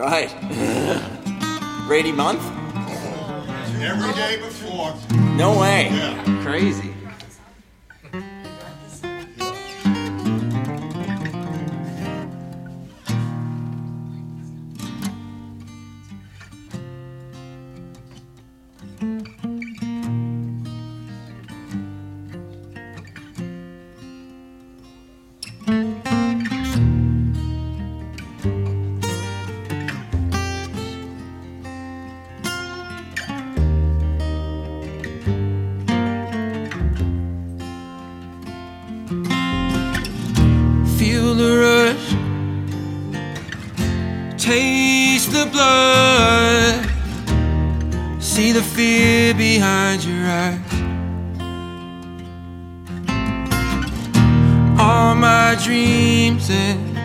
Right. Brady month? Every day before. No way. Yeah. Crazy. Blood, see the fear behind your eyes. All my dreams and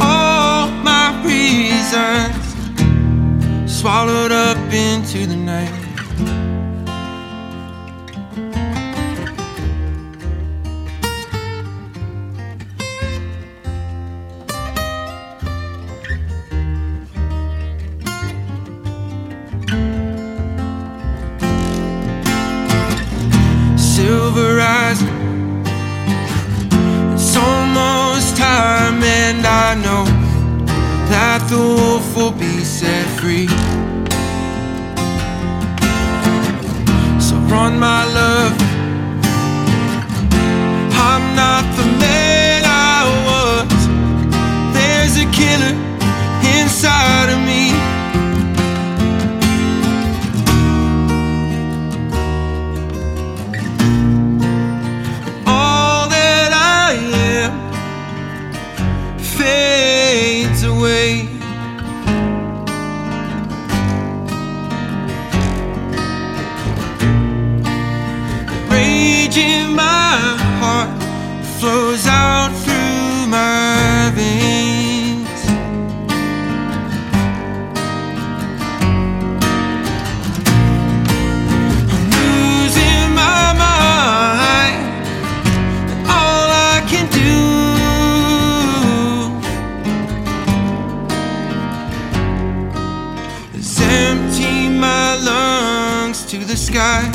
all my reasons swallowed up into the night. That the wolf will be set free. So run, my love. Rage in my heart flows out through my veins. I'm losing my mind and all I can do is empty my lungs to the sky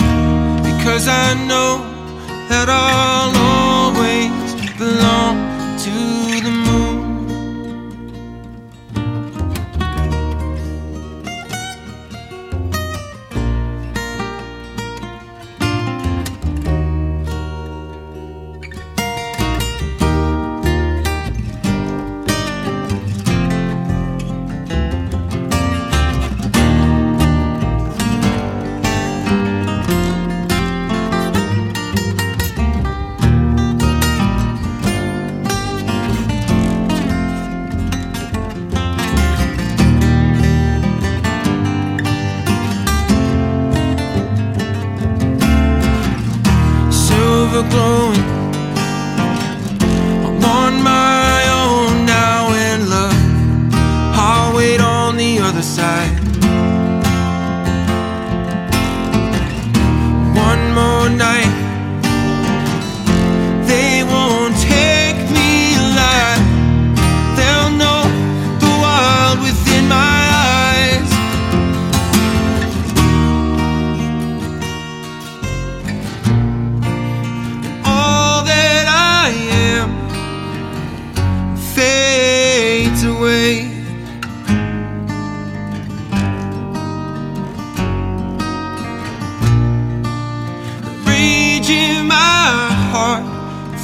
because I know that I'll glowing. I'm on my own now in love. I'll wait on the other side. One more night. They won't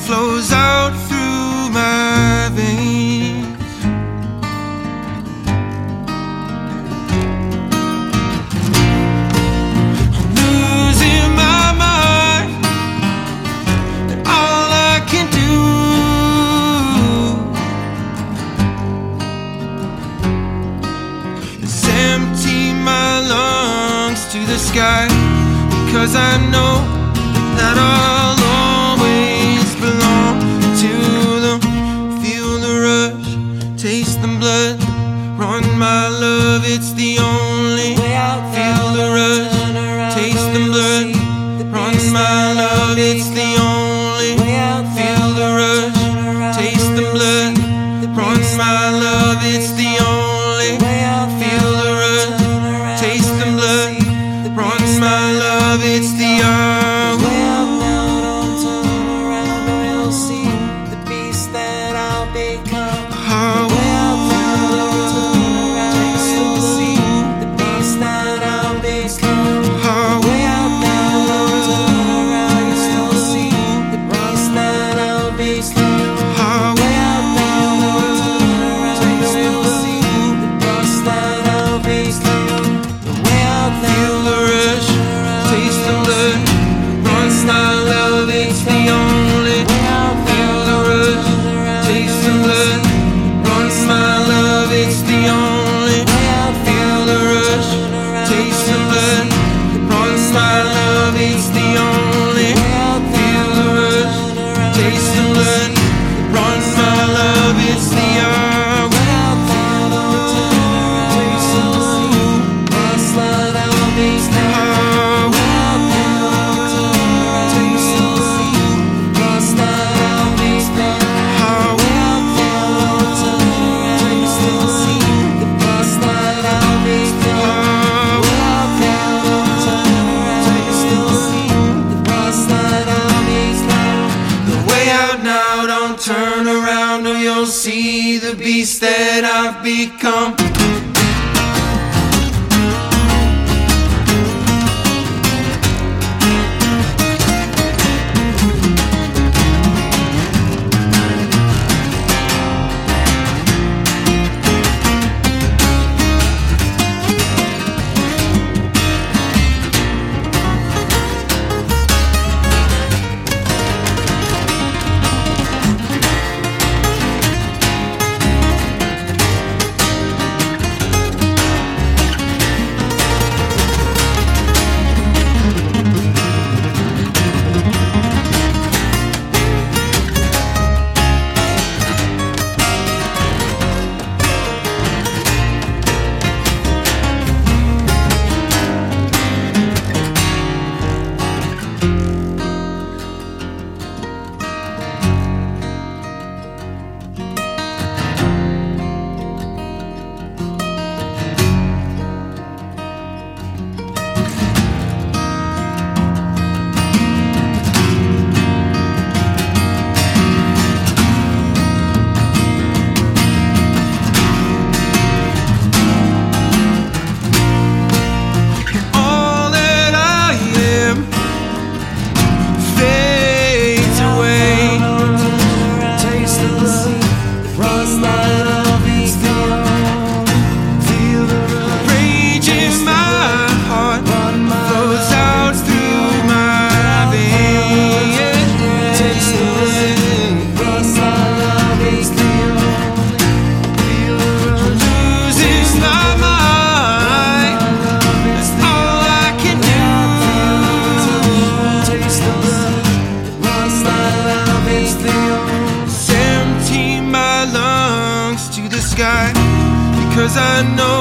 flows out through my veins. I'm losing my mind and all I can do is empty my lungs to the sky because I know the blood, run my love, it's the only Way out Feel the rush, taste the blood, run my love, it's I've become. I know